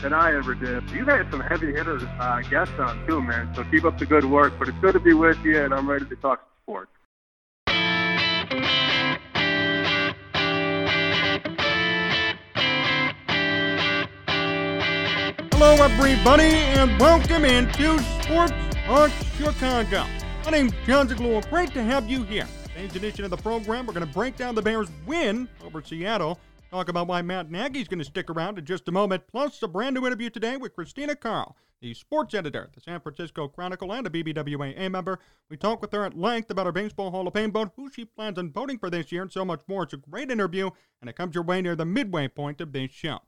than I ever did. You've had some heavy hitters uh, guests on too, man. So keep up the good work. But it's good to be with you, and I'm ready to talk sports. Hello, everybody, and welcome into Sports Talk Chicago. My name's Jon Zaghloul. Great to have you here. Today's edition of the program, we're going to break down the Bears' win over Seattle. Talk about why Matt Nagy's going to stick around in just a moment. Plus, a brand new interview today with Christina Kahrl, the sports editor at the San Francisco Chronicle and a BBWAA member. We talk with her at length about her Baseball Hall of Fame vote, who she plans on voting for this year, and so much more. It's a great interview, and it comes your way near the midway point of this show.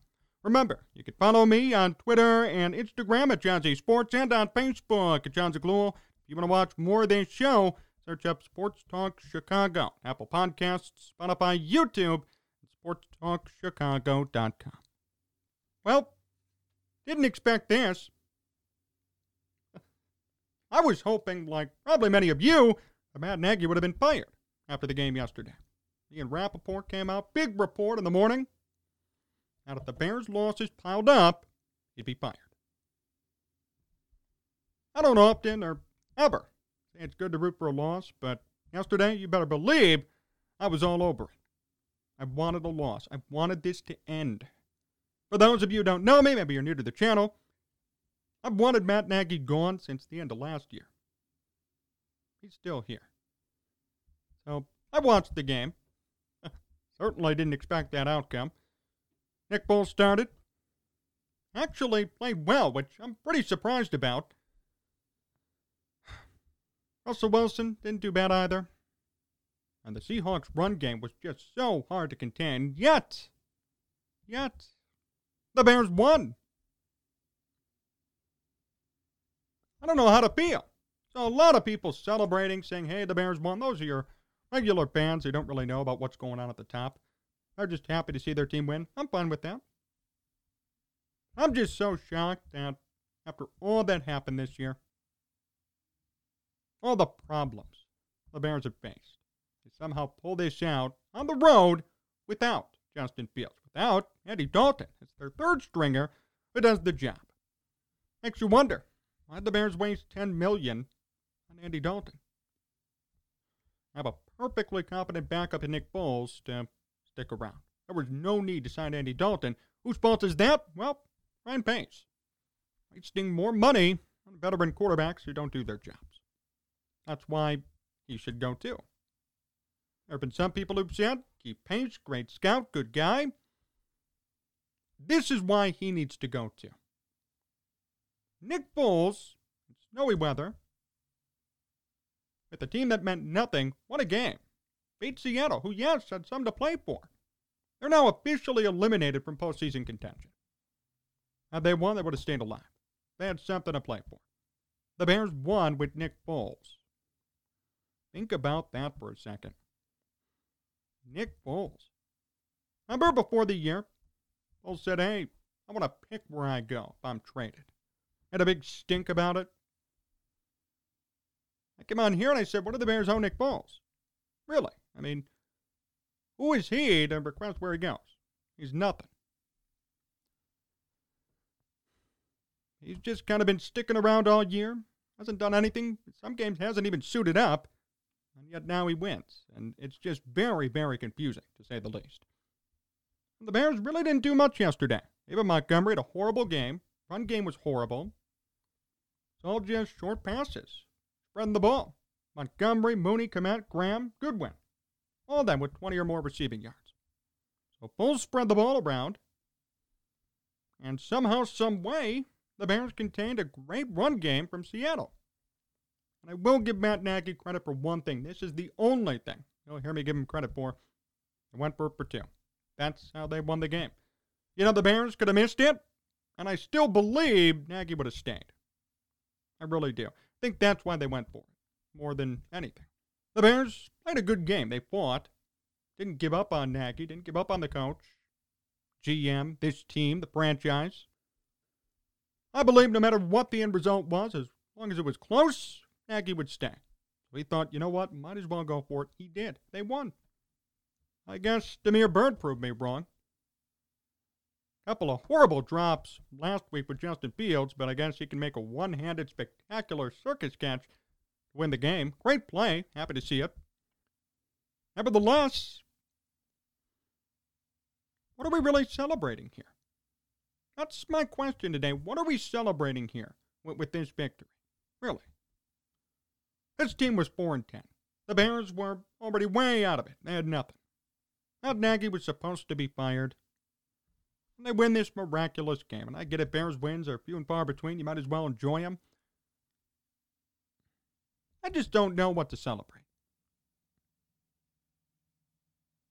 Remember, you can follow me on Twitter and Instagram at John Z Sports and on Facebook at Jon Zaghloul. If you want to watch more of this show, search up Sports Talk Chicago, Apple Podcasts, Spotify, YouTube, SportsTalkChicago.com. Well, didn't expect this. I was hoping, like probably many of you, that Matt Nagy would have been fired after the game yesterday. Ian Rapoport came out, big report in the morning. Now, if the Bears' losses piled up, he'd be fired. I don't often or ever say it's good to root for a loss, but yesterday, you better believe I was all over it. I wanted a loss. I wanted this to end. For those of you who don't know me, maybe you're new to the channel, I've wanted Matt Nagy gone since the end of last year. He's still here. So I watched the game. Certainly didn't expect that outcome. Nick Foles started. Actually played well, which I'm pretty surprised about. Russell Wilson didn't do bad either. And the Seahawks' run game was just so hard to contain. Yet, yet, the Bears won. I don't know how to feel. So a lot of people celebrating, saying, hey, the Bears won. Those are your regular fans who don't really know about what's going on at the top. They're just happy to see their team win. I'm fine with that. I'm just so shocked that after all that happened this year, all the problems the Bears have faced, they somehow pull this out on the road without Justin Fields, without Andy Dalton. It's their third stringer who does the job. Makes you wonder why'd the Bears waste 10 million on Andy Dalton? Have a perfectly competent backup in Nick Foles to stick around. There was no need to sign Andy Dalton. Whose fault is that? Well, Ryan Pace. Wasting more money on veteran quarterbacks who don't do their jobs. That's why he should go too. There have been some people who've said, Keith Pace, great scout, good guy. This is why he needs to go to. Nick Foles, snowy weather, with a team that meant nothing, what a game beat Seattle, who, yes, had some to play for. They're now officially eliminated from postseason contention. Had they won, they would have stayed alive. They had something to play for. The Bears won with Nick Foles. Think about that for a second. Nick Foles. Remember before the year, Foles said, hey, I want to pick where I go if I'm traded. Had a big stink about it. I came on here and I said, what do the Bears owe Nick Foles? Really? I mean, who is he to request where he goes? He's nothing. He's just kind of been sticking around all year, hasn't done anything. Some games, hasn't even suited up, and yet now he wins. And it's just very, very confusing, to say the least. The Bears really didn't do much yesterday. Even Montgomery had a horrible game. Run game was horrible. It's all just short passes. spreading the ball. Montgomery, Mooney, Kmet, Graham, Goodwin. All of them with 20 or more receiving yards. So Foles spread the ball around. And somehow, some way, the Bears contained a great run game from Seattle. And I will give Matt Nagy credit for one thing. This is the only thing you'll hear me give him credit for. They went for it for two. That's how they won the game. You know, the Bears could have missed it, and I still believe Nagy would have stayed. I really do. I think that's why they went for it, more than anything. The Bears played a good game. They fought, didn't give up on Nagy, didn't give up on the coach, GM, this team, the franchise. I believe no matter what the end result was, as long as it was close, Nagy would stay. So he thought, you know what, might as well go for it. He did. They won. I guess Damiere Byrd proved me wrong. Couple of horrible drops last week with Justin Fields, but I guess he can make a one-handed spectacular circus catch to win the game. Great play. Happy to see it. Nevertheless, what are we really celebrating here? That's my question today. What are we celebrating here with, with this victory? Really? This team was 4 and 10. The Bears were already way out of it. They had nothing. Matt Nagy was supposed to be fired. And they win this miraculous game. And I get it, Bears wins are few and far between. You might as well enjoy them. I just don't know what to celebrate.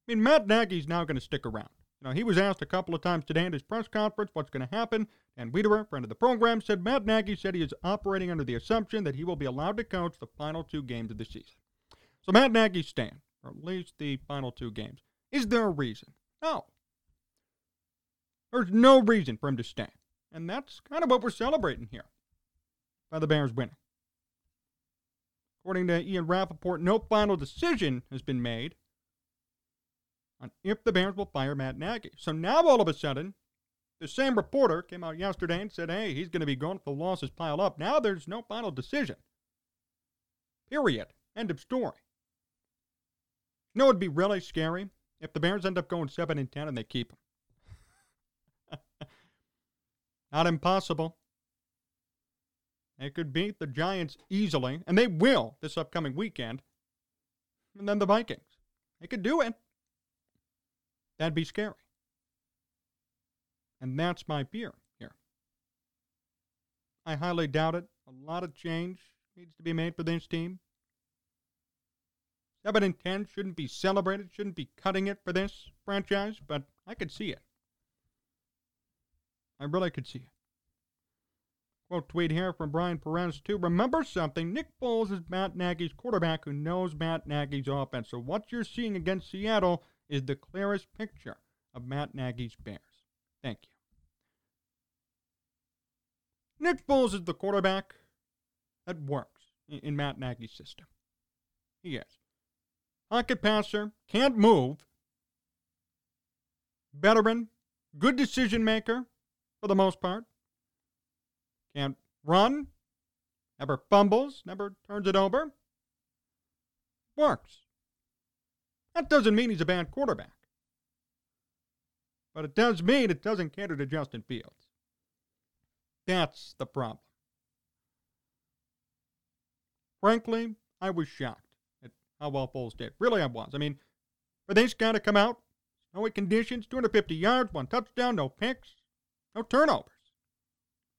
I mean, Matt Nagy's now going to stick around. You know, he was asked a couple of times today at his press conference what's going to happen, and Wiederer, friend of the program, said Matt Nagy said he is operating under the assumption that he will be allowed to coach the final two games of the season. So Matt Nagy's staying, or at least the final two games. Is there a reason? No. There's no reason for him to stay. And that's kind of what we're celebrating here by the Bears winning. According to Ian Rapoport, no final decision has been made on if the Bears will fire Matt Nagy. So now all of a sudden, the same reporter came out yesterday and said, hey, he's going to be gone if the losses pile up. Now there's no final decision. Period. End of story. You know what would be really scary? If the Bears end up going 7 and 10 and they keep him. Not impossible. They could beat the Giants easily, and they will this upcoming weekend. And then the Vikings. They could do it. That'd be scary. And that's my fear here. I highly doubt it. A lot of change needs to be made for this team. 7 and 10 shouldn't be celebrated, shouldn't be cutting it for this franchise, but I could see it. I really could see it. Quote tweet here from Brian Perez, too. Remember something, Nick Foles is Matt Nagy's quarterback who knows Matt Nagy's offense. So what you're seeing against Seattle is the clearest picture of Matt Nagy's Bears. Thank you. Nick Foles is the quarterback that works in Matt Nagy's system. He is. Pocket passer, can't move. Veteran, good decision maker for the most part. Can't run, never fumbles, never turns it over. Works. That doesn't mean he's a bad quarterback. But it does mean it doesn't cater to Justin Fields. That's the problem. Frankly, I was shocked at how well Foles did. Really, I was. I mean, for this guy to come out, snowy conditions, 250 yards, one touchdown, no picks, no turnovers.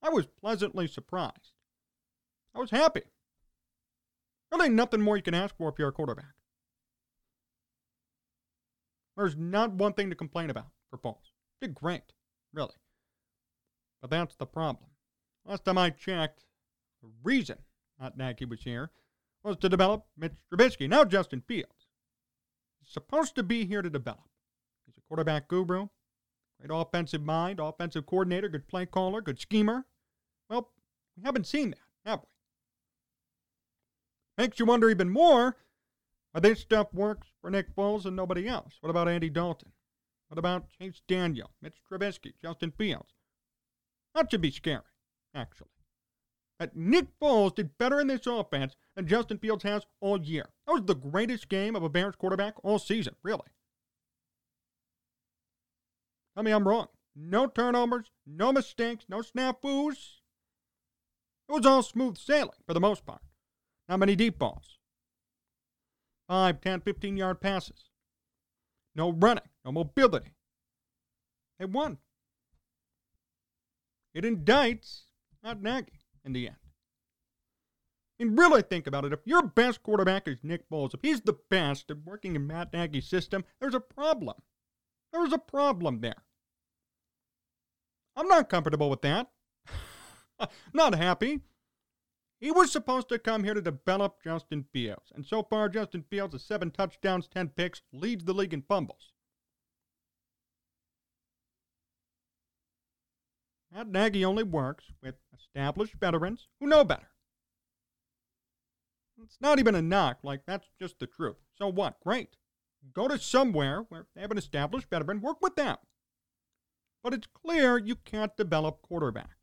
I was pleasantly surprised. I was happy. Really, nothing more you can ask for if you're a quarterback. There's not one thing to complain about for Foles. Did great, really. But that's the problem. Last time I checked, the reason Matt Nagy was here was to develop Mitch Trubisky. Now Justin Fields. He's supposed to be here to develop. He's a quarterback guru, great offensive mind, offensive coordinator, good play caller, good schemer. Well, we haven't seen that, have we? Makes you wonder even more this stuff works for Nick Foles and nobody else. What about Andy Dalton? What about Chase Daniel, Mitch Trubisky, Justin Fields? That should be scary, actually. That Nick Foles did better in this offense than Justin Fields has all year. That was the greatest game of a Bears quarterback all season, really. Tell me I'm wrong. No turnovers, no mistakes, no snafus. It was all smooth sailing for the most part. Not many deep balls. 5, 10, 15 yard passes. No running, no mobility. They won. It indicts Matt Nagy in the end. And really think about it. If your best quarterback is Nick Foles, if he's the best at working in Matt Nagy's system, there's a problem. There's a problem there. I'm not comfortable with that. not happy. He was supposed to come here to develop Justin Fields, and so far, Justin Fields has seven touchdowns, 10 picks, leads the league in fumbles. Matt Nagy only works with established veterans who know better. It's not even a knock, like that's just the truth. So what? Great. Go to somewhere where they have an established veteran, work with them. But it's clear you can't develop quarterbacks.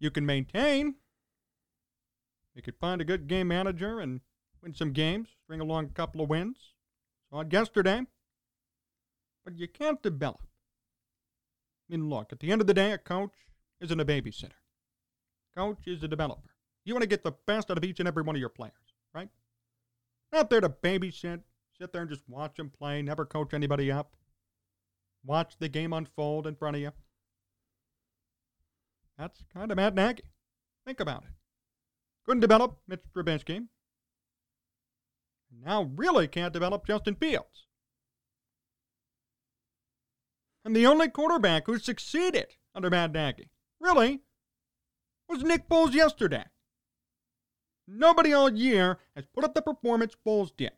You can maintain. You could find a good game manager and win some games, bring along a couple of wins. Saw it yesterday. But you can't develop. I mean, look, at the end of the day, a coach isn't a babysitter. Coach is a developer. You want to get the best out of each and every one of your players, right? Not there to babysit, sit there and just watch them play, never coach anybody up. Watch the game unfold in front of you. That's kind of Matt Nagy. Think about it. Couldn't develop Mitch Trubisky. Now really can't develop Justin Fields. And the only quarterback who succeeded under Matt Nagy, really, was Nick Foles yesterday. Nobody all year has put up the performance Foles did,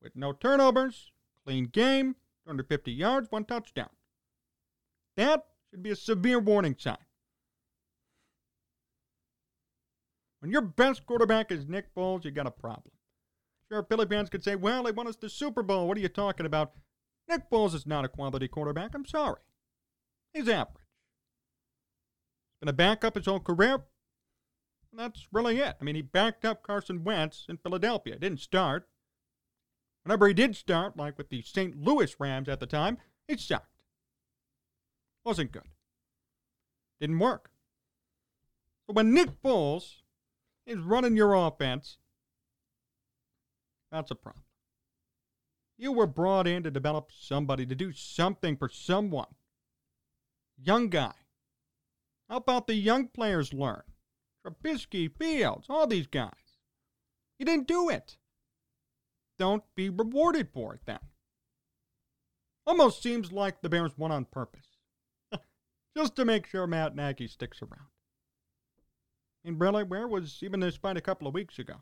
with no turnovers, clean game, 250 yards, one touchdown. That should be a severe warning sign. When your best quarterback is Nick Foles, you got a problem. Sure, Philly fans could say, well, they won us the Super Bowl. What are you talking about? Nick Foles is not a quality quarterback. I'm sorry. He's average. He's been a backup his whole career. And that's really it. I mean, he backed up Carson Wentz in Philadelphia. Didn't start. Whenever he did start, like with the St. Louis Rams at the time, he sucked. Wasn't good. Didn't work. But when Nick Foles is running your offense, that's a problem. You were brought in to develop somebody, to do something for someone. Young guy. How about the young players learn? Trubisky, Fields, all these guys. You didn't do it. Don't be rewarded for it then. Almost seems like the Bears won on purpose. Just to make sure Matt Nagy sticks around. And really, where was even this fight a couple of weeks ago?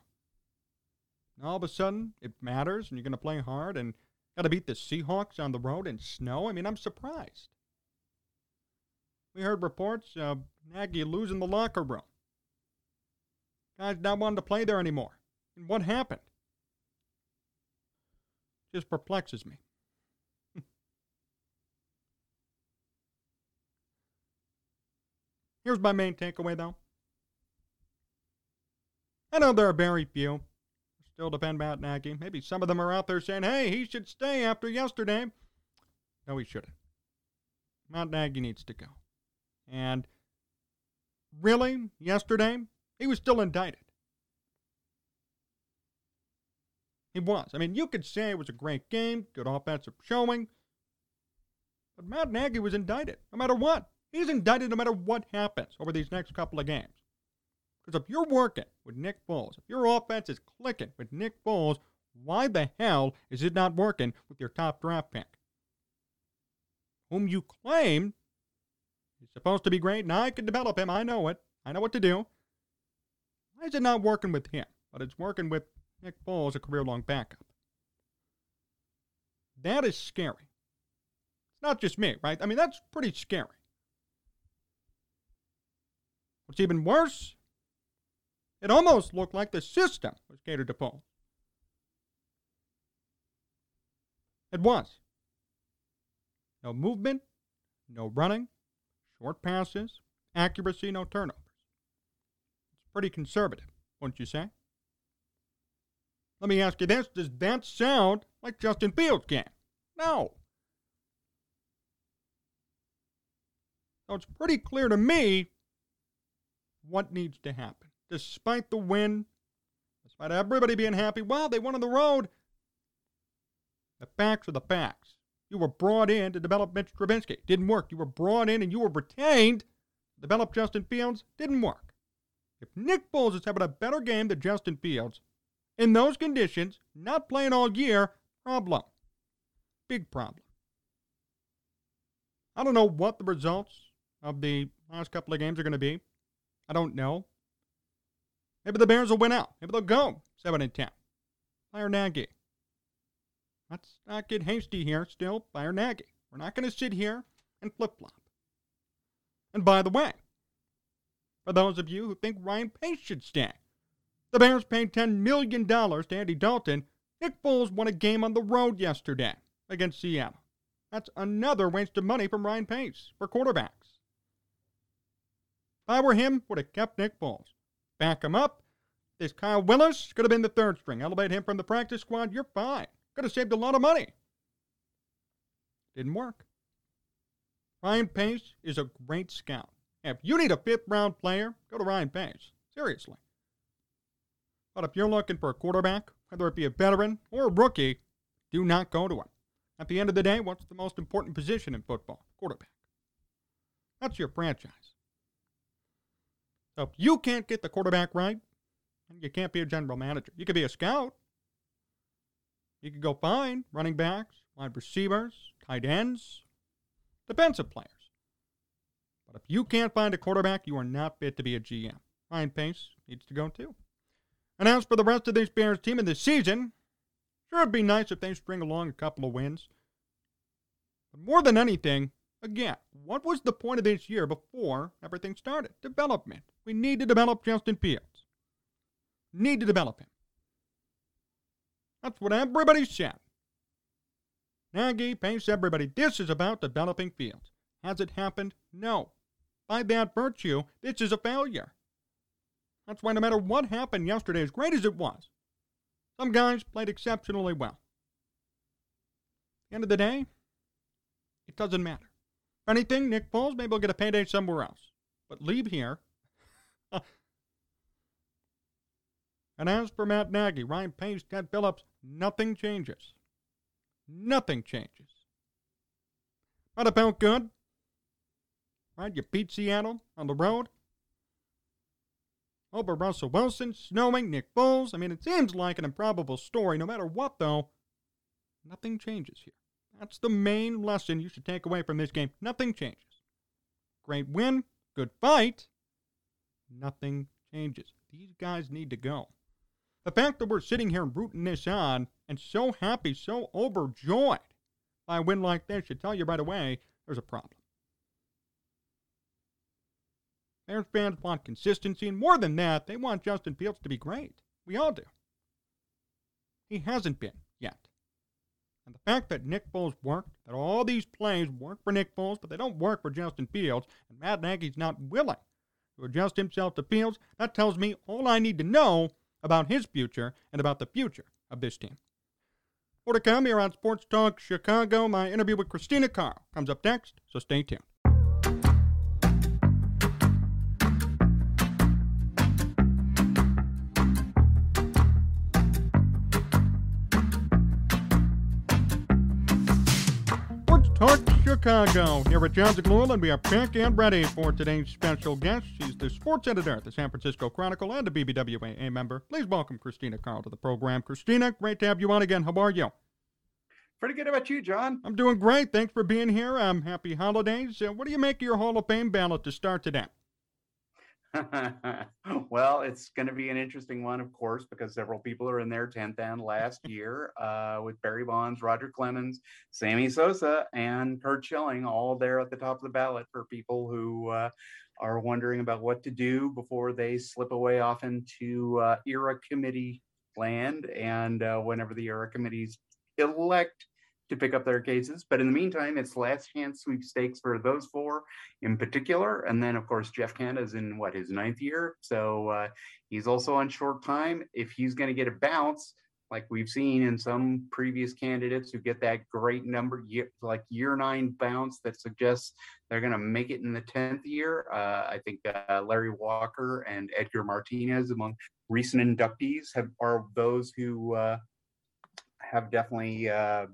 all of a sudden, it matters and you're going to play hard and got to beat the Seahawks on the road in snow. I mean, I'm surprised. We heard reports of Nagy losing the locker room. Guys not wanting to play there anymore. And what happened? Just perplexes me. Here's my main takeaway, though. I know there are very few still defend Matt Nagy. Maybe some of them are out there saying, hey, he should stay after yesterday. No, he shouldn't. Matt Nagy needs to go. And really, yesterday, he was still indicted. He was. I mean, you could say it was a great game, good offensive showing. But Matt Nagy was indicted, no matter what. He's indicted no matter what happens over these next couple of games. Because if you're working with Nick Foles, if your offense is clicking with Nick Foles, why the hell is it not working with your top draft pick? Whom you claim is supposed to be great, and I can develop him. I know it. I know what to do. Why is it not working with him, but it's working with Nick Foles, a career long backup? That is scary. It's not just me, right? I mean, that's pretty scary. What's even worse it almost looked like the system was catered to Paul. It was. No movement, no running, short passes, accuracy, no turnovers. It's pretty conservative, wouldn't you say? Let me ask you this Does that sound like Justin Fields' game? No. So it's pretty clear to me what needs to happen. Despite the win, despite everybody being happy, wow, they won on the road. The facts are the facts. You were brought in to develop Mitch Trubisky. Didn't work. You were brought in and you were retained to develop Justin Fields. Didn't work. If Nick Foles is having a better game than Justin Fields, in those conditions, not playing all year, problem. Big problem. I don't know what the results of the last couple of games are going to be. I don't know. Maybe the Bears will win out. Maybe they'll go 7 and 10. Fire Nagy. Let's not get hasty here. Still, fire Nagy. We're not going to sit here and flip flop. And by the way, for those of you who think Ryan Pace should stay, the Bears paid $10 million to Andy Dalton. Nick Foles won a game on the road yesterday against Seattle. That's another waste of money from Ryan Pace for quarterbacks. If I were him, would have kept Nick Foles. Back him up. This Kyle Willis could have been the third string. Elevate him from the practice squad. You're fine. Could have saved a lot of money. Didn't work. Ryan Pace is a great scout. If you need a fifth round player, go to Ryan Pace. Seriously. But if you're looking for a quarterback, whether it be a veteran or a rookie, do not go to him. At the end of the day, what's the most important position in football? Quarterback. That's your franchise. So if you can't get the quarterback right, you can't be a general manager. You could be a scout. You could go find running backs, wide receivers, tight ends, defensive players. But if you can't find a quarterback, you are not fit to be a GM. Ryan Pace needs to go too. And as for the rest of this Bears team in this season, sure it'd be nice if they string along a couple of wins. But more than anything, again, what was the point of this year before everything started? Development. We need to develop Justin Fields. Need to develop him. That's what everybody said. Nagy Pace everybody. This is about developing Fields. Has it happened? No. By that virtue, this is a failure. That's why no matter what happened yesterday, as great as it was, some guys played exceptionally well. End of the day, it doesn't matter. If anything, Nick Foles, maybe will get a payday somewhere else. But leave here. and as for Matt Nagy, Ryan Pace, Ted Phillips, nothing changes. Nothing changes. Have felt good. Right? You beat Seattle on the road over Russell Wilson, snowing, Nick Foles. I mean, it seems like an improbable story. No matter what, though, nothing changes here. That's the main lesson you should take away from this game. Nothing changes. Great win, good fight. Nothing changes. These guys need to go. The fact that we're sitting here rooting this on and so happy, so overjoyed by a win like this should tell you right away there's a problem. Bears fans want consistency, and more than that, they want Justin Fields to be great. We all do. He hasn't been yet. And the fact that Nick Foles worked, that all these plays work for Nick Foles, but they don't work for Justin Fields, and Matt Nagy's not willing to adjust himself to Fields, that tells me all I need to know about his future and about the future of this team. More to come here on Sports Talk Chicago. My interview with Christina Kahrl comes up next, so stay tuned. Chicago. Here at Jon Zaghloul, we are back and ready for today's special guest. She's the sports editor at the San Francisco Chronicle and a BBWAA member. Please welcome Christina Kahrl to the program. Christina, great to have you on again. How are you? Pretty good about you, John. I'm doing great. Thanks for being here. Um, happy holidays. Uh, what do you make of your Hall of Fame ballot to start today? well, it's going to be an interesting one, of course, because several people are in their 10th and last year uh, with Barry Bonds, Roger Clemens, Sammy Sosa, and Curt Schilling all there at the top of the ballot for people who uh, are wondering about what to do before they slip away off into uh, era committee land. And uh, whenever the era committees elect to pick up their cases. But in the meantime, it's last chance sweepstakes for those four in particular. And then, of course, Jeff Kent is in what his ninth year, so uh, he's also on short time. If he's going to get a bounce, like we've seen in some previous candidates who get that great number year like year nine bounce that suggests they're going to make it in the 10th year uh, i think uh, larry walker and edgar martinez among recent inductees have are those who uh, have definitely uh,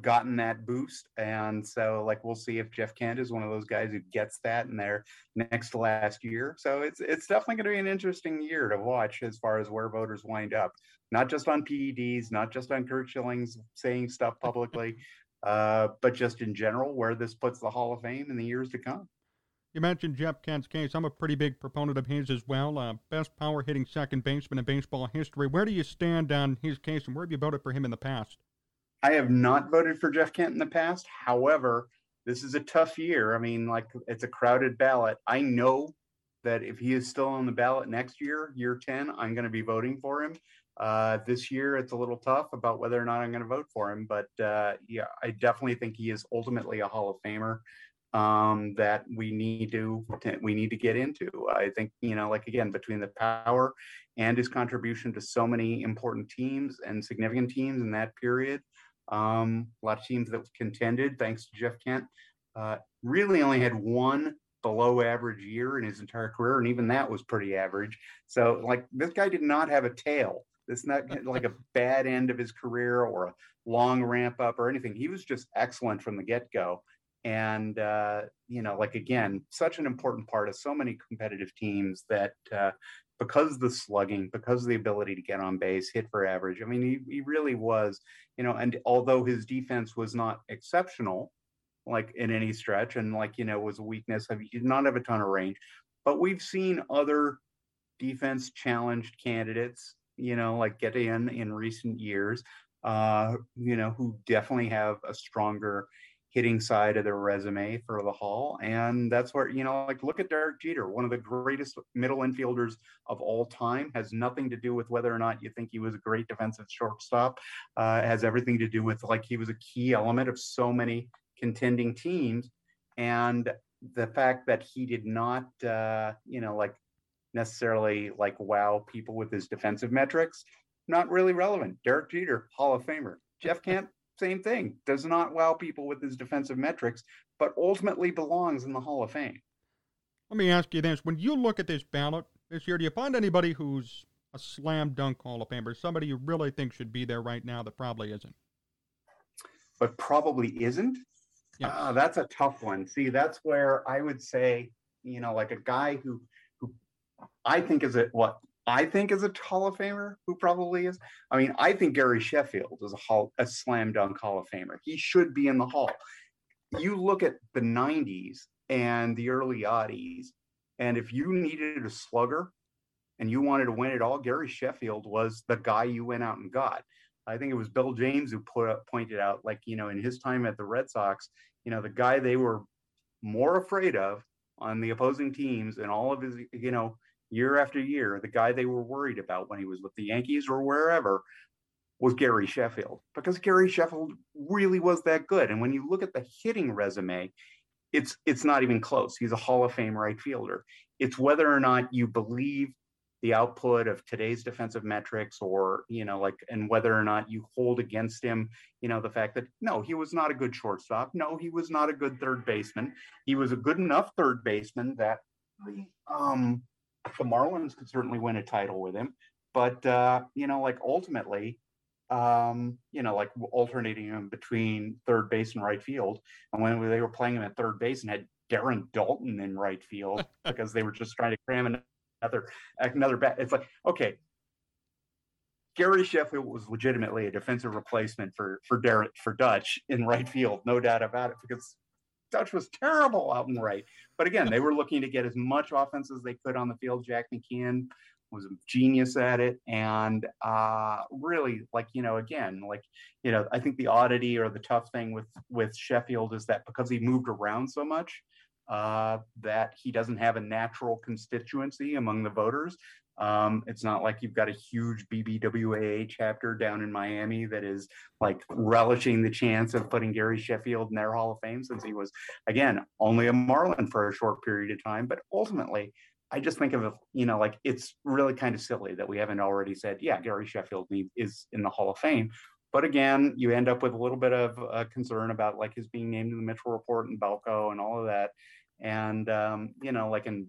gotten that boost and so like we'll see if jeff kent is one of those guys who gets that in their next last year so it's it's definitely going to be an interesting year to watch as far as where voters wind up not just on PEDs, not just on Curt Schilling's saying stuff publicly, uh, but just in general, where this puts the Hall of Fame in the years to come. You mentioned Jeff Kent's case. I'm a pretty big proponent of his as well. Uh, best power hitting second baseman in baseball history. Where do you stand on his case, and where have you voted for him in the past? I have not voted for Jeff Kent in the past. However, this is a tough year. I mean, like it's a crowded ballot. I know that if he is still on the ballot next year, year 10, I'm going to be voting for him. Uh, this year, it's a little tough about whether or not I'm going to vote for him, but uh, yeah, I definitely think he is ultimately a Hall of Famer um, that we need to we need to get into. I think you know, like again, between the power and his contribution to so many important teams and significant teams in that period, um, a lot of teams that contended thanks to Jeff Kent. Uh, really only had one below average year in his entire career, and even that was pretty average. So, like, this guy did not have a tail it's not like a bad end of his career or a long ramp up or anything. He was just excellent from the get go. And, uh, you know, like again, such an important part of so many competitive teams that uh, because the slugging, because the ability to get on base, hit for average, I mean, he, he really was, you know, and although his defense was not exceptional, like in any stretch, and like, you know, was a weakness, he did not have a ton of range, but we've seen other defense challenged candidates you know, like get in in recent years, uh, you know, who definitely have a stronger hitting side of their resume for the Hall. And that's where, you know, like look at Derek Jeter, one of the greatest middle infielders of all time, has nothing to do with whether or not you think he was a great defensive shortstop. Uh, has everything to do with like he was a key element of so many contending teams. And the fact that he did not, uh, you know, like necessarily like wow people with his defensive metrics. Not really relevant. Derek Jeter, Hall of Famer. Jeff Kent, same thing. Does not wow people with his defensive metrics, but ultimately belongs in the Hall of Fame. Let me ask you this: When you look at this ballot this year, do you find anybody who's a slam dunk Hall of Famer, somebody you really think should be there right now that probably isn't? But probably isn't. Yeah, uh, that's a tough one. See, that's where I would say, you know, like a guy who who I think is it what I think is a Hall of Famer who probably is. I mean, I think Gary Sheffield is a hall, a slam dunk Hall of Famer. He should be in the Hall. You look at the '90s and the early '80s, and if you needed a slugger and you wanted to win it all, Gary Sheffield was the guy you went out and got. I think it was Bill James who put up, pointed out, like you know, in his time at the Red Sox, you know, the guy they were more afraid of on the opposing teams and all of his, you know, year after year, the guy they were worried about when he was with the Yankees or wherever was Gary Sheffield because Gary Sheffield really was that good. And when you look at the hitting resume, it's it's not even close. He's a Hall of Fame right fielder. It's whether or not you believe the output of today's defensive metrics or you know like and whether or not you hold against him you know the fact that no he was not a good shortstop no he was not a good third baseman he was a good enough third baseman that the um the Marlins could certainly win a title with him, but uh, you know, like ultimately, um, you know, like alternating him between third base and right field, and when they were playing him at third base and had Darren Daulton in right field because they were just trying to cram another another bat. It's like okay, Gary Sheffield was legitimately a defensive replacement for for Derek for Dutch in right field, no doubt about it, because Dutch was terrible out and right. But again, they were looking to get as much offense as they could on the field. Jack McKeon was a genius at it. And uh, really, like, you know, again, like, you know, I think the oddity or the tough thing with with Sheffield is that because he moved around so much, uh, that he doesn't have a natural constituency among the voters. Um, it's not like you've got a huge BBWAA chapter down in Miami that is like relishing the chance of putting Gary Sheffield in their Hall of Fame since he was, again, only a Marlin for a short period of time. But ultimately, I just think of you know, like it's really kind of silly that we haven't already said, yeah, Gary Sheffield is in the Hall of Fame. But again, you end up with a little bit of uh, concern about like his being named in the Mitchell Report and Balco and all of that. And um, you know, like in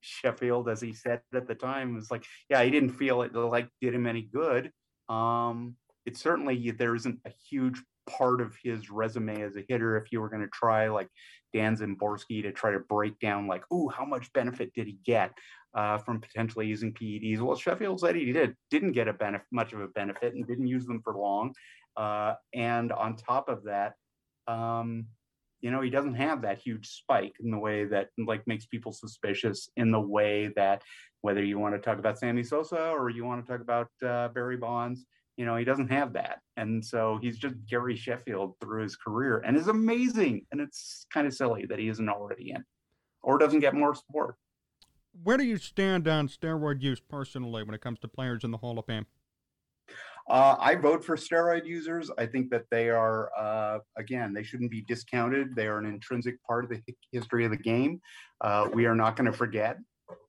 Sheffield, as he said at the time, was like, yeah, he didn't feel it like did him any good. Um, it certainly there isn't a huge part of his resume as a hitter if you were going to try like Dan Szymborski to try to break down like, oh, how much benefit did he get uh, from potentially using PEDs? Well, Sheffield said he did didn't get a benefit much of a benefit and didn't use them for long. Uh, and on top of that, um, you know, he doesn't have that huge spike in the way that like makes people suspicious in the way that whether you want to talk about Sammy Sosa or you want to talk about uh, Barry Bonds, you know, he doesn't have that. And so he's just Gary Sheffield through his career and is amazing. And it's kind of silly that he isn't already in or doesn't get more support. Where do you stand on steroid use personally when it comes to players in the Hall of Fame? Uh, I vote for steroid users. I think that they are, uh, again, they shouldn't be discounted. They are an intrinsic part of the history of the game. Uh, we are not going to forget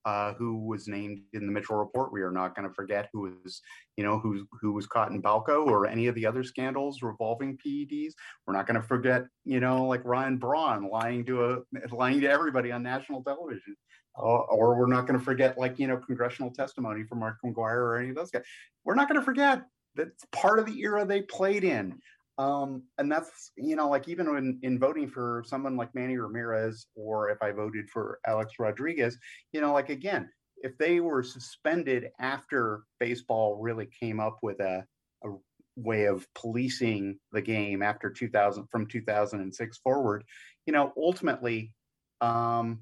uh, who was named in the Mitchell report. We are not going to forget who was, you know, who who was caught in Balco or any of the other scandals revolving PEDs. We're not going to forget, you know, like Ryan Braun lying to a lying to everybody on national television. Uh, or we're not going to forget, like you know, congressional testimony from Mark McGwire or any of those guys. We're not going to forget that's part of the era they played in. Um, and that's, you know, like even in, in voting for someone like Manny Ramirez, or if I voted for Alex Rodriguez, you know, like again, if they were suspended after baseball really came up with a, a way of policing the game after 2000 from 2006 forward, you know, ultimately, um,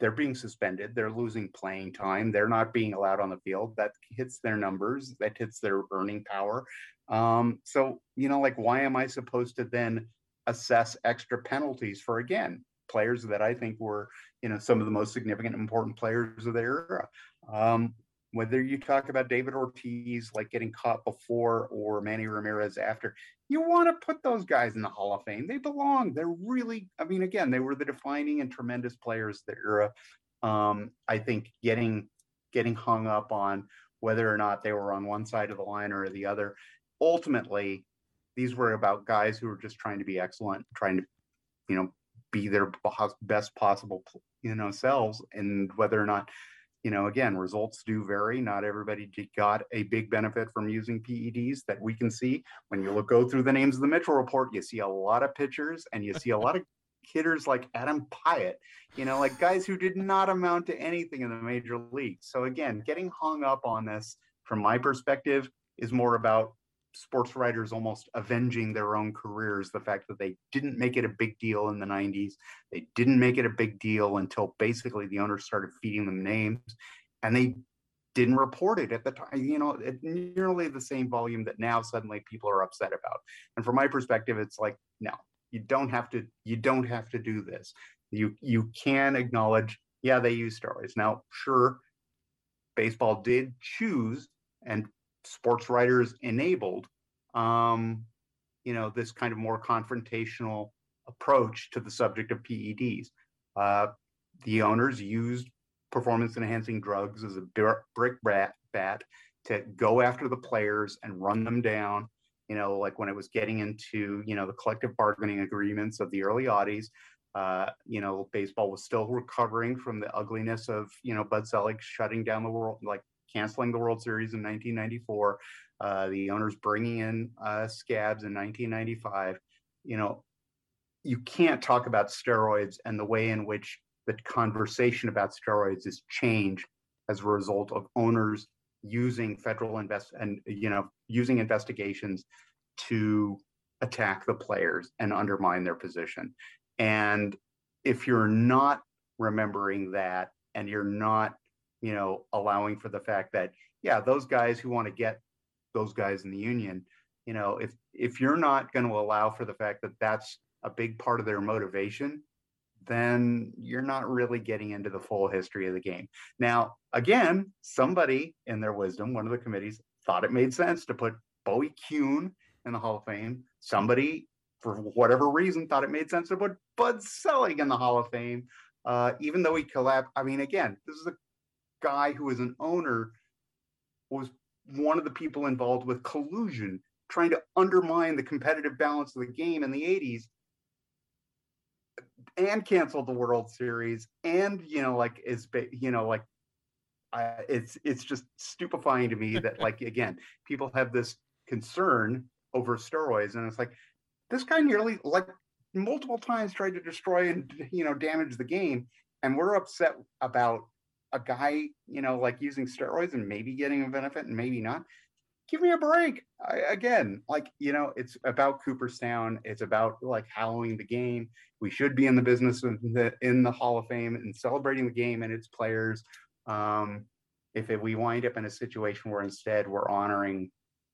they're being suspended they're losing playing time they're not being allowed on the field that hits their numbers that hits their earning power um, so, you know, like, why am I supposed to then assess extra penalties for, again, players that I think were, you know, some of the most significant, important players of their era? Um, whether you talk about David Ortiz, like getting caught before, or Manny Ramirez after, you want to put those guys in the Hall of Fame. They belong. They're really, I mean, again, they were the defining and tremendous players of the era. Um, I think getting getting hung up on whether or not they were on one side of the line or the other ultimately these were about guys who were just trying to be excellent trying to you know be their best possible you know selves and whether or not you know again results do vary. Not everybody got a big benefit from using peds that we can see. When you look go through the names of the mitchell report you see a lot of pitchers and you see a lot of hitters like adam piatt you know like guys who did not amount to anything in the major leagues. So again getting hung up on this from my perspective is more about sports writers almost avenging their own careers the fact that they didn't make it a big deal in the 90s they didn't make it a big deal until basically the owners started feeding them names and they didn't report it at the time you know at nearly the same volume that now suddenly people are upset about. And from my perspective it's like no you don't have to you don't have to do this. You you can acknowledge yeah they use steroids. Now sure baseball did choose and sports writers enabled um, you know this kind of more confrontational approach to the subject of PEDs. Uh, the owners used performance enhancing drugs as a brick bat to go after the players and run them down. You know, like when it was getting into you know the collective bargaining agreements of the early Audis. Uh, you know, baseball was still recovering from the ugliness of you know Bud Selig shutting down the world, like canceling the World Series in 1994, uh, the owners bringing in uh, scabs in 1995. You know, you can't talk about steroids and the way in which the conversation about steroids is changed as a result of owners using federal invest and you know using investigations to attack the players and undermine their position. And if you're not remembering that and you're not you know, allowing for the fact that, yeah, those guys who want to get those guys in the union, you know, if if you're not going to allow for the fact that that's a big part of their motivation, then you're not really getting into the full history of the game. Now, again, somebody in their wisdom, one of the committees thought it made sense to put Bowie Kuhn in the Hall of Fame. Somebody, for whatever reason, thought it made sense to put Bud Selig in the Hall of Fame. Uh, even though he collapsed, I mean, again, this is a guy who is an owner, was one of the people involved with collusion, trying to undermine the competitive balance of the game in the 80s and canceled the World Series and you know like is you know like I, it's it's just stupefying to me that like again people have this concern over steroids and it's like this guy nearly like multiple times tried to destroy and you know damage the game and we're upset about a guy you know like using steroids and maybe getting a benefit and maybe not give me a break. I, again like you know it's about cooperstown. It's about like hallowing the game. We should be in the business of the in the hall of fame and celebrating the game and its players. Um if it, we wind up in a situation where instead we're honoring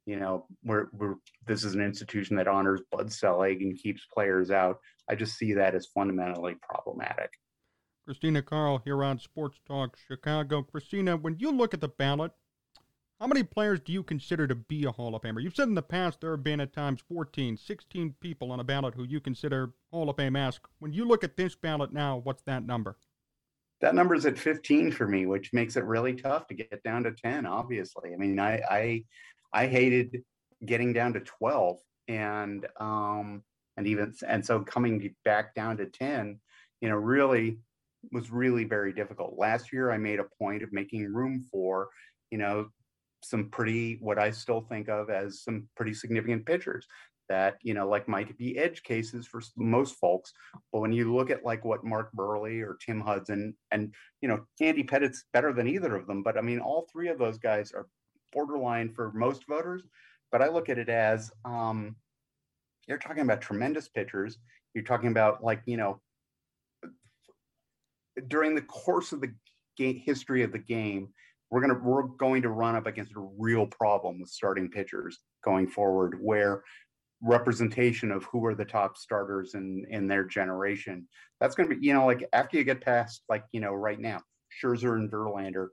you know we're, we're this is an institution that honors blood selling and keeps players out i just see that as fundamentally problematic Christina Kahrl here on Sports Talk Chicago. Christina, when you look at the ballot, how many players do you consider to be a Hall of Famer? You've said in the past there have been at times 14, 16 people on a ballot who you consider Hall of Fame esque. When you look at this ballot now, what's that number? That number is at 15 for me, which makes it really tough to get down to 10, obviously. I mean, I I I hated getting down to 12 and um and even and so coming back down to 10, you know, really was really very difficult. Last year, I made a point of making room for, you know, some pretty, what I still think of as some pretty significant pitchers that, you know, like might be edge cases for most folks. But when you look at like what Mark Buehrle or Tim Hudson and, you know, Andy Pettitte's better than either of them. But I mean, all three of those guys are borderline for most voters. But I look at it as, um, you're talking about tremendous pitchers. You're talking about like, you know, during the course of the game, history of the game, we're gonna we're going to run up against a real problem with starting pitchers going forward, where representation of who are the top starters in in their generation. That's going to be you know like after you get past like you know right now Scherzer and Verlander,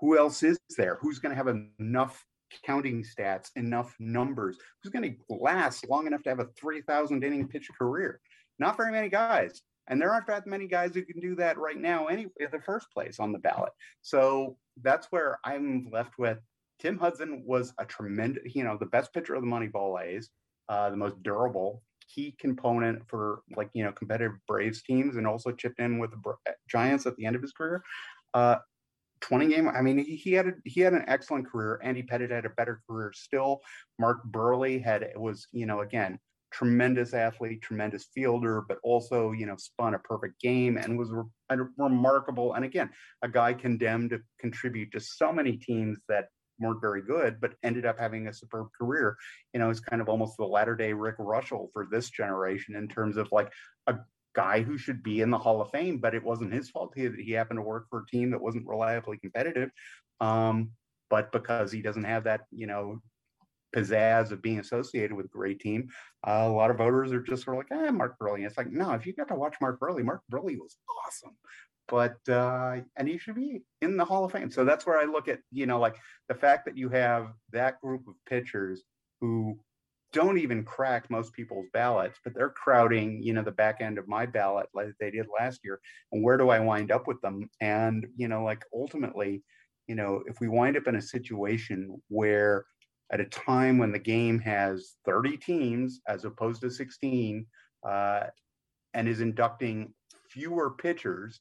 who else is there? Who's going to have enough counting stats, enough numbers? Who's going to last long enough to have a three thousand inning pitch career? Not very many guys. And there aren't that many guys who can do that right now, anyway, in the first place on the ballot. So that's where I'm left with. Tim Hudson was a tremendous, you know, the best pitcher of the Moneyball A's, uh, the most durable, key component for like you know competitive Braves teams, and also chipped in with the Giants at the end of his career. Uh, 20 game. I mean, he, he had a, he had an excellent career. Andy Pettitte had a better career still. Mark Buehrle had was you know again tremendous athlete, tremendous fielder, but also, you know, spun a perfect game and was re- remarkable. And again, a guy condemned to contribute to so many teams that weren't very good, but ended up having a superb career. You know, he's kind of almost the latter day Rick Reuschel for this generation in terms of like a guy who should be in the Hall of Fame, but it wasn't his fault. He, he happened to work for a team that wasn't reliably competitive. Um, but because he doesn't have that, you know, pizzazz of being associated with a great team. Uh, a lot of voters are just sort of like, eh, Mark Buehrle. it's like, no, if you got to watch Mark Buehrle, Mark Buehrle was awesome. But uh, and he should be in the Hall of Fame. So that's where I look at, you know, like the fact that you have that group of pitchers who don't even crack most people's ballots, but they're crowding, you know, the back end of my ballot like they did last year. And where do I wind up with them? And, you know, like ultimately, you know, if we wind up in a situation where at a time when the game has 30 teams as opposed to 16 uh, and is inducting fewer pitchers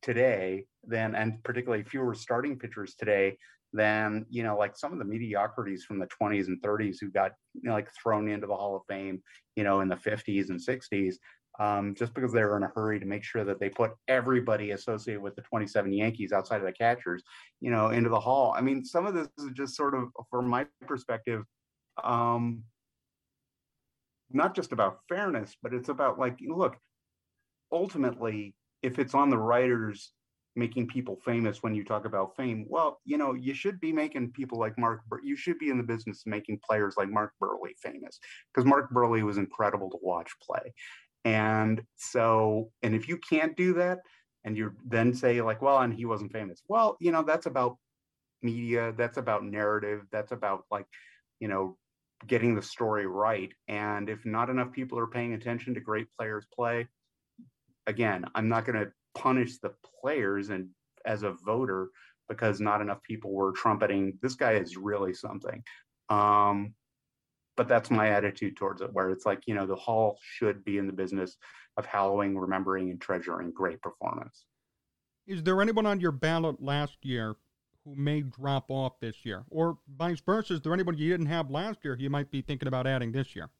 today than and particularly fewer starting pitchers today than you know like some of the mediocrities from the 20s and 30s who got you know, like thrown into the hall of fame you know in the 50s and 60s um, just because they were in a hurry to make sure that they put everybody associated with the 27 Yankees outside of the catchers, you know, into the hall. I mean, some of this is just sort of, from my perspective, um, not just about fairness, but it's about like, look, ultimately, if it's on the writers making people famous when you talk about fame, well, you know, you should be making people like Mark, Bur- you should be in the business of making players like Mark Buehrle famous because Mark Buehrle was incredible to watch play. And so, and if you can't do that, and you then say like, well, and he wasn't famous. Well, you know, that's about media. That's about narrative. That's about like, you know, getting the story right. And if not enough people are paying attention to great players play, again, I'm not going to punish the players and as a voter because not enough people were trumpeting this guy is really something. Um, but that's my attitude towards it, where it's like, you know, the hall should be in the business of hallowing, remembering, and treasuring great performance. Is there anyone on your ballot last year who may drop off this year? Or vice versa, is there anybody you didn't have last year you might be thinking about adding this year?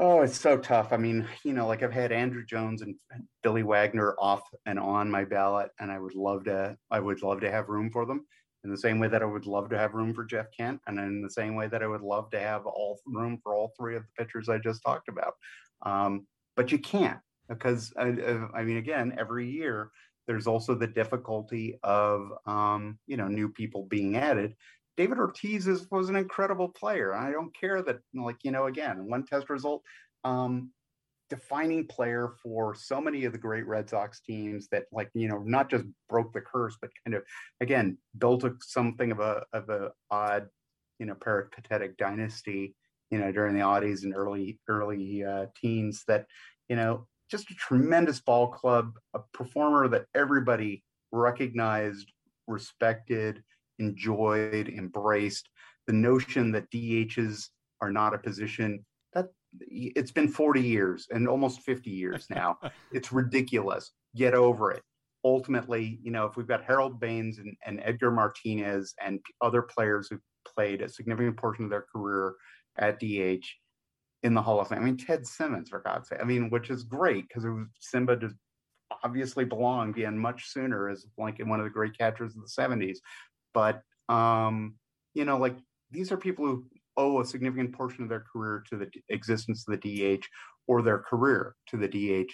Oh, it's so tough. I mean, you know, like I've had Andruw Jones and Billy Wagner off and on my ballot, and I would love to, I would love to have room for them in the same way that I would love to have room for Jeff Kent, and in the same way that I would love to have all room for all three of the pitchers I just talked about. Um, but you can't because I, I mean, again, every year there's also the difficulty of um, you know new people being added. David Ortiz is, was an incredible player. I don't care that like you know again one test result. Um, defining player for so many of the great Red Sox teams that like you know not just broke the curse but kind of again built a, something of a of a odd you know peripatetic dynasty you know during the oddies and early early uh, teens that you know just a tremendous ball club, a performer that everybody recognized, respected, enjoyed, embraced. The notion that DHs are not a position it's been 40 years and almost 50 years now. it's ridiculous. Get over it. Ultimately, you know, if we've got Harold Baines and, and Edgar Martinez and other players who played a significant portion of their career at DH, in the Hall of Fame. I mean, Ted Simmons, for God's sake. I mean, which is great because it was Simba just obviously belonged in much sooner as like in one of the great catchers of the 70s. But um, you know, like these are people who owe a significant portion of their career to the existence of the DH or their career to the DH.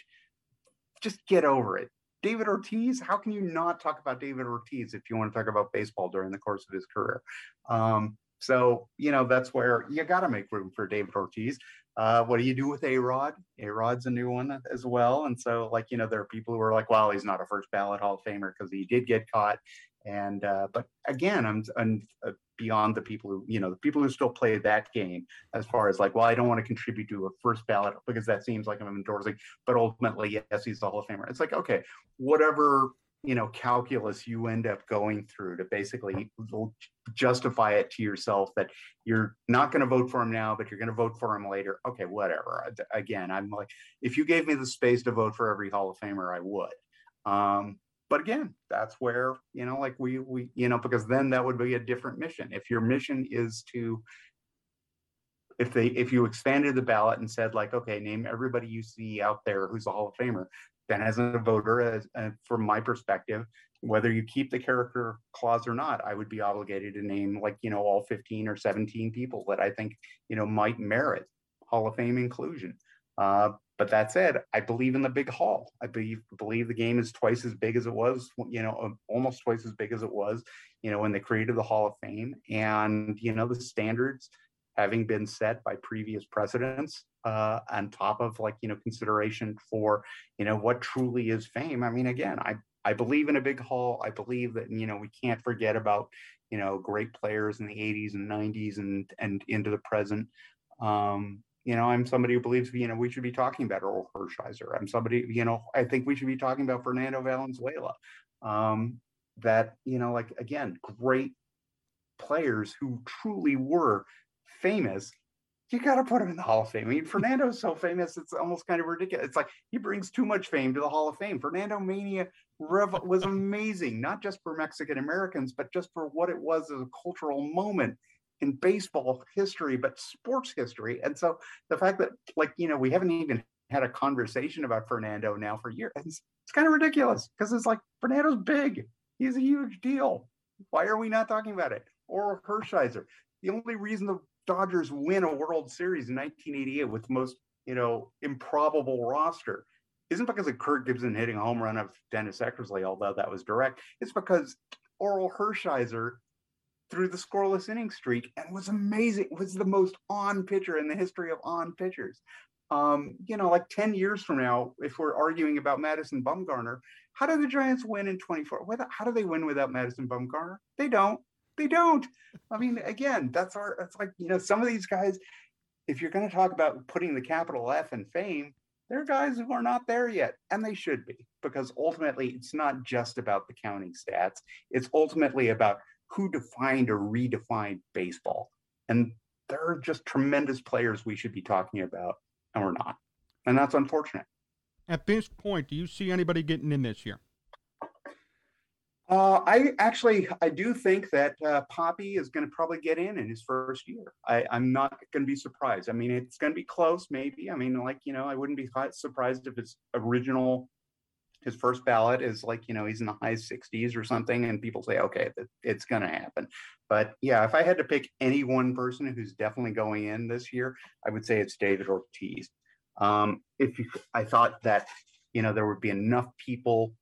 Just get over it. David Ortiz, how can you not talk about David Ortiz if you want to talk about baseball during the course of his career? Um, so, you know, that's where you got to make room for David Ortiz. Uh, what do you do with A Rod? A Rod's a new one as well. And so, like, you know, there are people who are like, well, he's not a first ballot Hall of Famer because he did get caught. And, uh, but again, I'm, I'm uh, beyond the people who, you know, the people who still play that game as far as like, well, I don't want to contribute to a first ballot because that seems like I'm endorsing, but ultimately, yes, he's the Hall of Famer. It's like, okay, whatever you know calculus you end up going through to basically justify it to yourself that you're not going to vote for him now but you're going to vote for him later. Okay whatever. Again i'm like if you gave me the space to vote for every hall of famer i would. Um, but again that's where you know like we we you know because then that would be a different mission if your mission is to if they if you expanded the ballot and said like okay name everybody you see out there who's a hall of famer then as a voter, as, uh, from my perspective, whether you keep the character clause or not, I would be obligated to name like, you know, all 15 or 17 people that I think, you know, might merit Hall of Fame inclusion. Uh, but that said, I believe in the big hall. I believe believe the game is twice as big as it was, you know, um, almost twice as big as it was, you know, when they created the Hall of Fame. And you know, the standards having been set by previous precedents uh, on top of like you know consideration for you know what truly is fame i mean again i i believe in a big hall i believe that you know we can't forget about you know great players in the 80s and 90s and and into the present um you know i'm somebody who believes you know we should be talking about Orel Hershiser i'm somebody you know i think we should be talking about fernando valenzuela um that you know like again great players who truly were famous, you got to put him in the Hall of Fame. I mean, Fernando's so famous, it's almost kind of ridiculous. It's like he brings too much fame to the Hall of Fame. Fernando Mania was amazing, not just for Mexican Americans, but just for what it was as a cultural moment in baseball history, but sports history. And so the fact that, like, you know, we haven't even had a conversation about Fernando now for years, it's, it's kind of ridiculous because it's like Fernando's big. He's a huge deal. Why are we not talking about it? Or Hershiser. The only reason the Dodgers win a World Series in 1988 with the most, you know, improbable roster isn't because of Kirk Gibson hitting a home run of Dennis Eckersley, although that was direct. It's because Orel Hershiser threw the scoreless inning streak and was amazing. Was the most on pitcher in the history of on pitchers. Um, you know, like 10 years from now, if we're arguing about Madison Bumgarner, how do the Giants win in 24? How do they win without Madison Bumgarner? They don't. They don't. I mean, again, that's our. That's like you know, some of these guys. If you're going to talk about putting the capital F in fame, there are guys who are not there yet, and they should be, because ultimately it's not just about the counting stats. It's ultimately about who defined or redefined baseball. And there are just tremendous players we should be talking about, and we're not. And that's unfortunate. At this point, do you see anybody getting in this year? Uh, I actually I do think that uh, Papi is going to probably get in in his first year. I, I'm not going to be surprised. I mean, it's going to be close, maybe. I mean, like you know, I wouldn't be surprised if his original, his first ballot is like you know he's in the high 60s or something, and people say, okay, it's going to happen. But yeah, if I had to pick any one person who's definitely going in this year, I would say it's David Ortiz. Um, if you, I thought that you know there would be enough people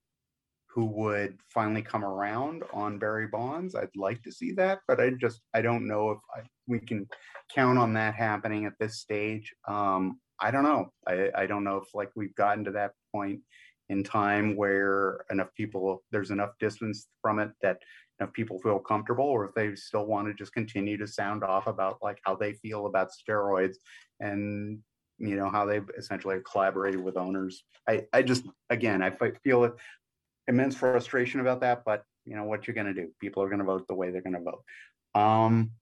who would finally come around on Barry Bonds. I'd like to see that, but I just I don't know if I, we can count on that happening at this stage. Um, I don't know. I, I don't know if like we've gotten to that point in time where enough people there's enough distance from it that enough people feel comfortable, or if they still want to just continue to sound off about like how they feel about steroids and you know how they've essentially collaborated with owners. I I just again I feel immense frustration about that, but you know what you're going to do. People are going to vote the way they're going to vote. Um,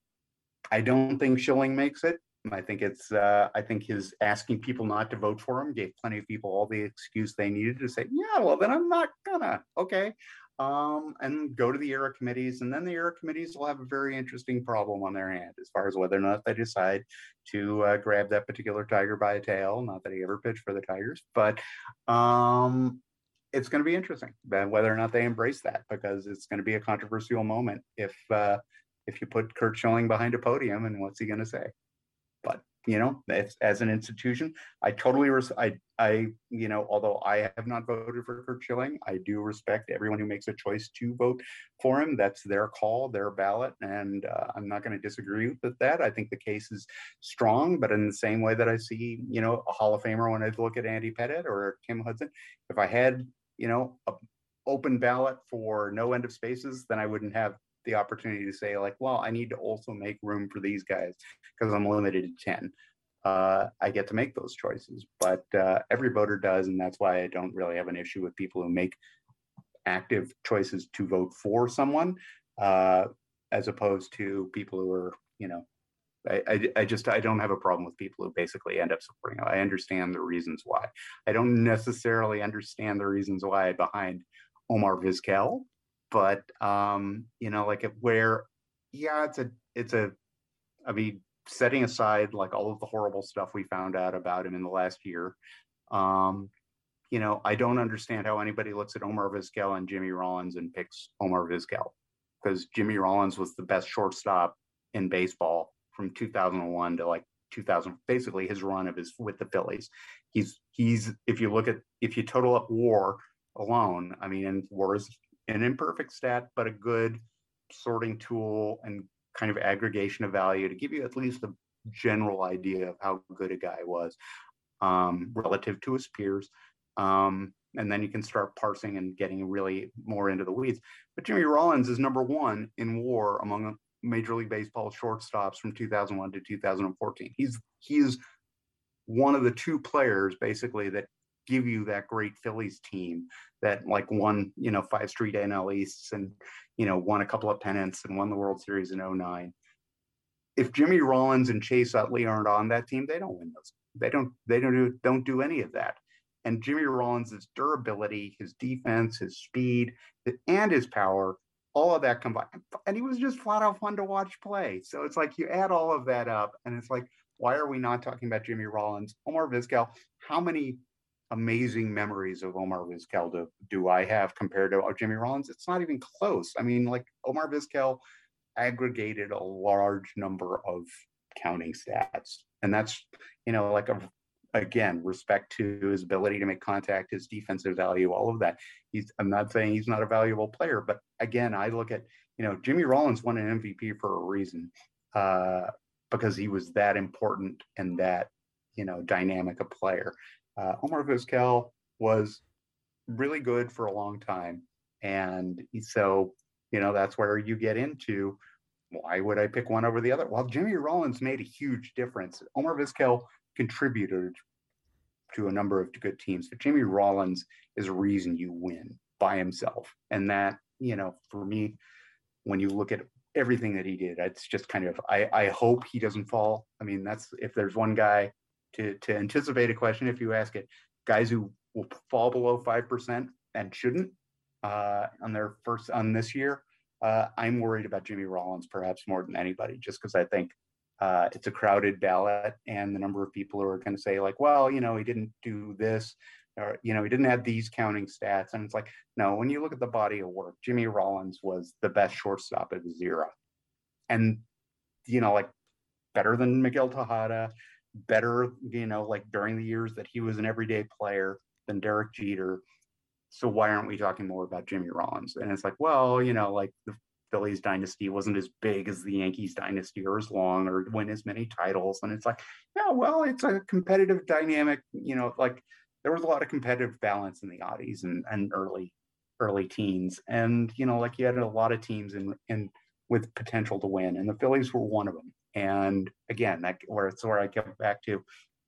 I don't think Schilling makes it. I think it's. Uh, I think his asking people not to vote for him gave plenty of people all the excuse they needed to say, "Yeah, well then I'm not gonna." Okay, um, and go to the era committees, and then the era committees will have a very interesting problem on their hand as far as whether or not they decide to uh, grab that particular tiger by a tail. Not that he ever pitched for the Tigers, but um, it's going to be interesting whether or not they embrace that because it's going to be a controversial moment if uh, if you put Curt Schilling behind a podium and what's he going to say? But you know, as an institution, I totally res- I I you know, although I have not voted for Curt Schilling, I do respect everyone who makes a choice to vote for him. That's their call, their ballot, and uh, I'm not going to disagree with that. I think the case is strong, but in the same way that I see, you know, a Hall of Famer when I look at Andy Pettitte or Tim Hudson, if I had you know, a open ballot for no end of spaces, then I wouldn't have the opportunity to say like, well, I need to also make room for these guys because I'm limited to 10. Uh, I get to make those choices, but uh, every voter does. And that's why I don't really have an issue with people who make active choices to vote for someone uh, as opposed to people who are, you know, I, I, I, just I don't have a problem with people who basically end up supporting. I understand the reasons why. I don't necessarily understand the reasons why behind Omar Vizquel, but um, you know, like where, yeah, it's a it's a, I mean, setting aside like all of the horrible stuff we found out about him in the last year, um, you know, I don't understand how anybody looks at Omar Vizquel and Jimmy Rollins and picks Omar Vizquel because Jimmy Rollins was the best shortstop in baseball from 2001 to like 2000 basically his run of his with the phillies. He's he's if you look at if you total up war alone i mean and war is an imperfect stat but a good sorting tool and kind of aggregation of value to give you at least a general idea of how good a guy was um, relative to his peers um, and then you can start parsing and getting really more into the weeds but jimmy rollins is number one in war among Major League Baseball shortstops from 2001 to 2014. He's he's one of the two players basically that give you that great Phillies team that like won, you know, five straight NL Easts and, you know, won a couple of pennants and won the World Series in 09. If Jimmy Rollins and Chase Utley aren't on that team, they don't win those. They don't they don't do don't do any of that. And Jimmy Rollins' durability, his defense, his speed, and his power all of that combined. And he was just flat out fun to watch play. So it's like you add all of that up, and it's like, why are we not talking about Jimmy Rollins, Omar Vizquel? How many amazing memories of Omar Vizquel do, do I have compared to Jimmy Rollins? It's not even close. I mean, like Omar Vizquel aggregated a large number of counting stats. And that's, you know, like a again, respect to his ability to make contact, his defensive value, all of that. He's I'm not saying he's not a valuable player, but again, I look at, you know, Jimmy Rollins won an MVP for a reason. Uh, because he was that important and that, you know, dynamic a player. Uh, Omar Vizquel was really good for a long time. And so, you know, that's where you get into why would I pick one over the other? Well, Jimmy Rollins made a huge difference. Omar Vizquel contributed to a number of good teams, but Jimmy Rollins is a reason you win by himself. And that, you know, for me, when you look at everything that he did, it's just kind of I, I hope he doesn't fall. I mean, that's if there's one guy to to anticipate a question, if you ask it, guys who will fall below five percent and shouldn't uh, on their first on this year. Uh, I'm worried about Jimmy Rollins perhaps more than anybody, just because I think uh, it's a crowded ballot, and the number of people who are going to say like, well, you know, he didn't do this, or you know, he didn't have these counting stats, and it's like, no, when you look at the body of work, Jimmy Rollins was the best shortstop of his era, and you know, like better than Miguel Tejada, better, you know, like during the years that he was an everyday player than Derek Jeter. So why aren't we talking more about Jimmy Rollins? And it's like, well, you know, like the Phillies dynasty wasn't as big as the Yankees dynasty or as long or win as many titles. And it's like, yeah, well, it's a competitive dynamic, you know, like there was a lot of competitive balance in the oddies and, and early early teens. And, you know, like you had a lot of teams in in with potential to win. And the Phillies were one of them. And again, that where it's where I get back to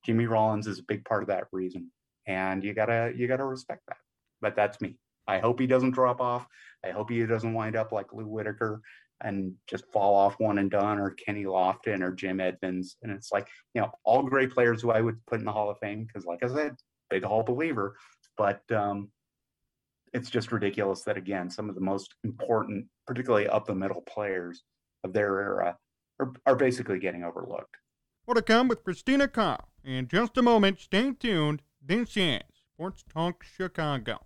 Jimmy Rollins is a big part of that reason. And you gotta you gotta respect that. But that's me. I hope he doesn't drop off. I hope he doesn't wind up like Lou Whitaker and just fall off one and done, or Kenny Lofton or Jim Edmonds. And it's like, you know, all great players who I would put in the Hall of Fame because, like I said, big Hall believer. But um, it's just ridiculous that again, some of the most important, particularly up the middle players of their era, are, are basically getting overlooked. More to come with Christina Kahrl in just a moment. Stay tuned. This is Sports Talk Chicago.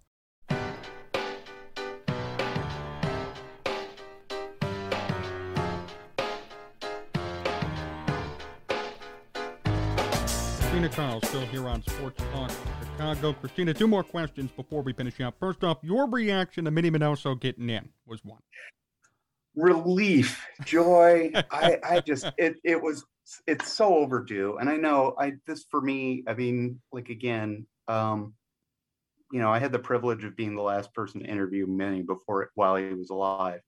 Christina Kahrl still here on Sports Talk Chicago. Christina, two more questions before we finish up. First off, your reaction to Minnie Minoso getting in was one. Relief, joy. I, I just it it was it's so overdue. And I know I this for me, I mean, like again, um, you know, I had the privilege of being the last person to interview Minnie before while he was alive.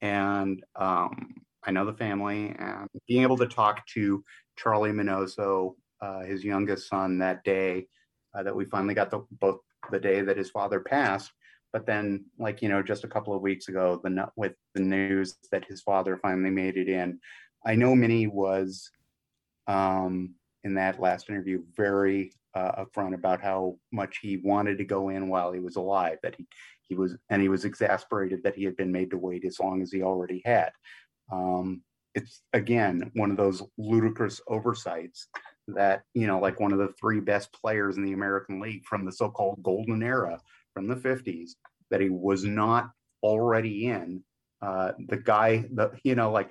And um, I know the family and being able to talk to Charlie Minoso uh, his youngest son that day uh, that we finally got the both the day that his father passed. But then, like you know, just a couple of weeks ago, the with the news that his father finally made it in, I know Minnie was um, in that last interview very uh, upfront about how much he wanted to go in while he was alive. That he he was and he was exasperated that he had been made to wait as long as he already had. Um, it's again one of those ludicrous oversights that you know like one of the three best players in the american league from the so-called golden era from the 50s that he was not already in uh, the guy the you know like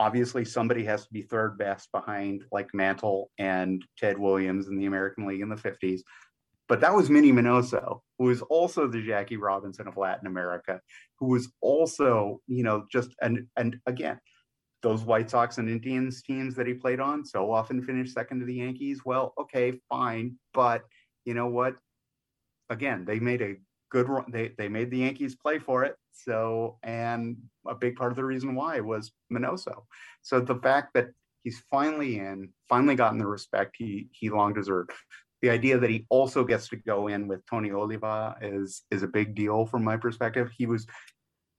obviously somebody has to be third best behind like mantle and ted williams in the american league in the 50s but that was Minnie Minoso, who was also the Jackie Robinson of Latin America, who was also, you know, just and and again, those White Sox and Indians teams that he played on so often finished second to the Yankees. Well, okay, fine, but you know what? Again, they made a good run. They they made the Yankees play for it. So, and a big part of the reason why was Minoso. So the fact that he's finally in, finally gotten the respect he he long deserved. The idea that he also gets to go in with Tony Oliva is is a big deal from my perspective. He was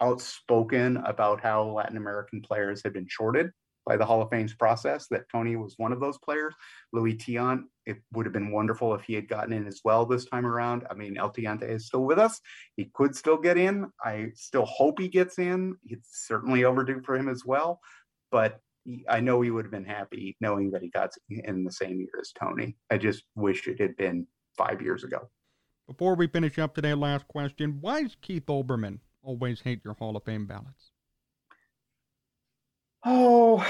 outspoken about how Latin American players had been shorted by the Hall of Fame's process, that Tony was one of those players. Luis Tiant, it would have been wonderful if he had gotten in as well this time around. I mean, El Tiante is still with us. He could still get in. I still hope he gets in. It's certainly overdue for him as well. But I know he would have been happy knowing that he got in the same year as Tony. I just wish it had been five years ago. Before we finish up today, last question. Why does Keith Olbermann always hate your Hall of Fame ballots? Oh,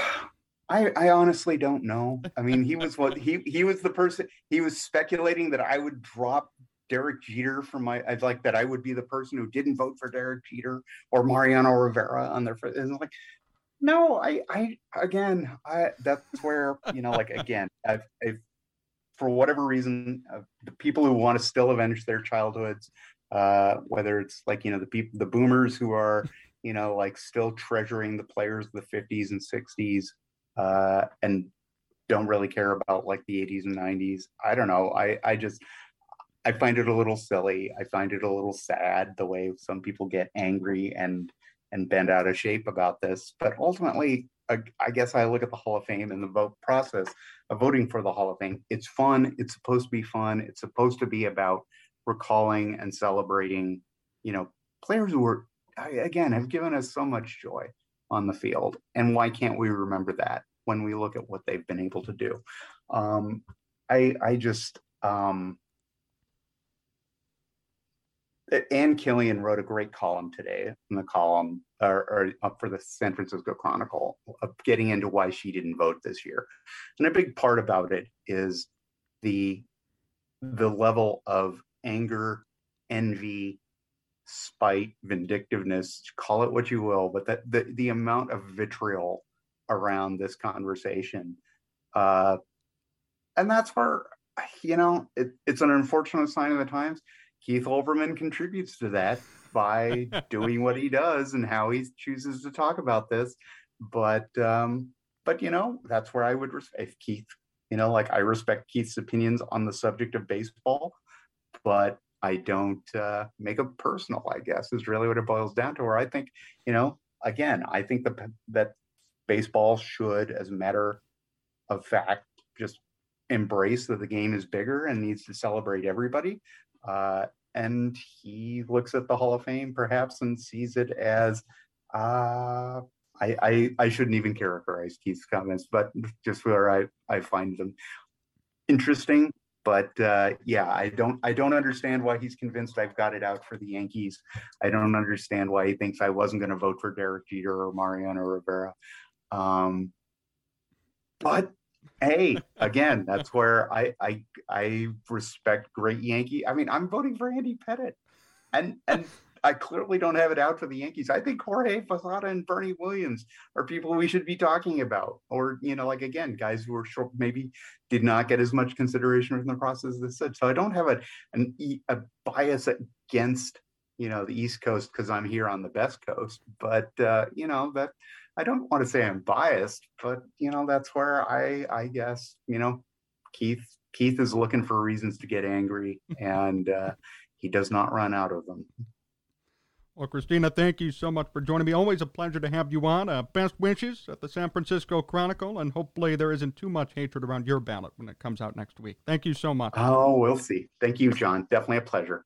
I, I honestly don't know. I mean, he was what he he was the person. He was speculating that I would drop Derek Jeter from my. I'd like that I would be the person who didn't vote for Derek Jeter or Mariano Rivera on their. And like, no, I I again, I that's where you know, like again, I've, I've for whatever reason, uh, the people who want to still avenge their childhoods uh, whether it's like you know the people the boomers who are you know like still treasuring the players of the 50s and 60s uh, and don't really care about like the 80s and 90s. I don't know. I I just I find it a little silly. I find it a little sad the way some people get angry and and bend out of shape about this. But ultimately, I, I guess I look at the Hall of Fame and the vote process of voting for the Hall of Fame. It's fun. It's supposed to be fun. It's supposed to be about recalling and celebrating, you know, players who were again have given us so much joy on the field. And why can't we remember that when we look at what they've been able to do? Um, I I just um, Ann Killion wrote a great column today in the column or, or for the San Francisco Chronicle of getting into why she didn't vote this year. And a big part about it is the the level of anger, envy, spite, vindictiveness, call it what you will, but that the, the amount of vitriol around this conversation. Uh, and that's where, you know, it, it's an unfortunate sign of the times. Keith Olbermann contributes to that by doing what he does and how he chooses to talk about this. But um, but you know, that's where I would respect Keith. You know, like I respect Keith's opinions on the subject of baseball, but I don't uh, make it personal. I guess is really what it boils down to. Where I think, you know, again, I think that that baseball should, as a matter of fact, just embrace that the game is bigger and needs to celebrate everybody. Uh, and he looks at the Hall of Fame perhaps and sees it as uh, I, I, I shouldn't even characterize Keith's comments, but just where I, I find them interesting. But uh, yeah, I don't I don't understand why he's convinced I've got it out for the Yankees. I don't understand why he thinks I wasn't going to vote for Derek Jeter or Mariano Rivera. Um, but hey, again, that's where I I I respect great Yankee. I mean, I'm voting for Andy Pettitte, and and I clearly don't have it out for the Yankees. I think Jorge Posada and Bernie Williams are people we should be talking about, or you know, like again, guys who are short, maybe did not get as much consideration in the process as this. So I don't have a an a bias against you know the East Coast because I'm here on the Best Coast, but uh, you know that I don't want to say I'm biased, but you know, that's where I I guess, you know, Keith Keith is looking for reasons to get angry and uh, he does not run out of them. Well, Christina, thank you so much for joining me. Always a pleasure to have you on. Uh, best wishes at the San Francisco Chronicle, and hopefully there isn't too much hatred around your ballot when it comes out next week. Thank you so much. Oh, we'll see. Thank you, Jon. Definitely a pleasure.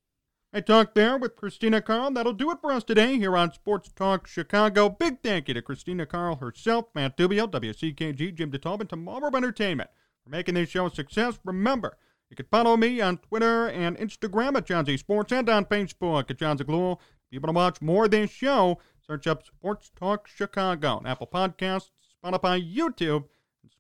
I talked there with Christina Kahrl. That'll do it for us today here on Sports Talk Chicago. Big thank you to Christina Kahrl herself, Matt Dubio, WCKG, Jim DeTalb, and Marlboro Entertainment for making this show a success. Remember, you can follow me on Twitter and Instagram at Jon Z Sports and on Facebook at Jon you want to watch more of this show, search up Sports Talk Chicago on Apple Podcasts, Spotify, YouTube, and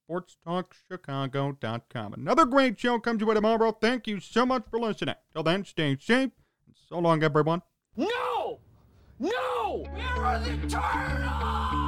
SportsTalkChicago.com. Another great show comes your way tomorrow. Thank you so much for listening. Till then, stay safe and so long, everyone. No! No! Mirror the turtle!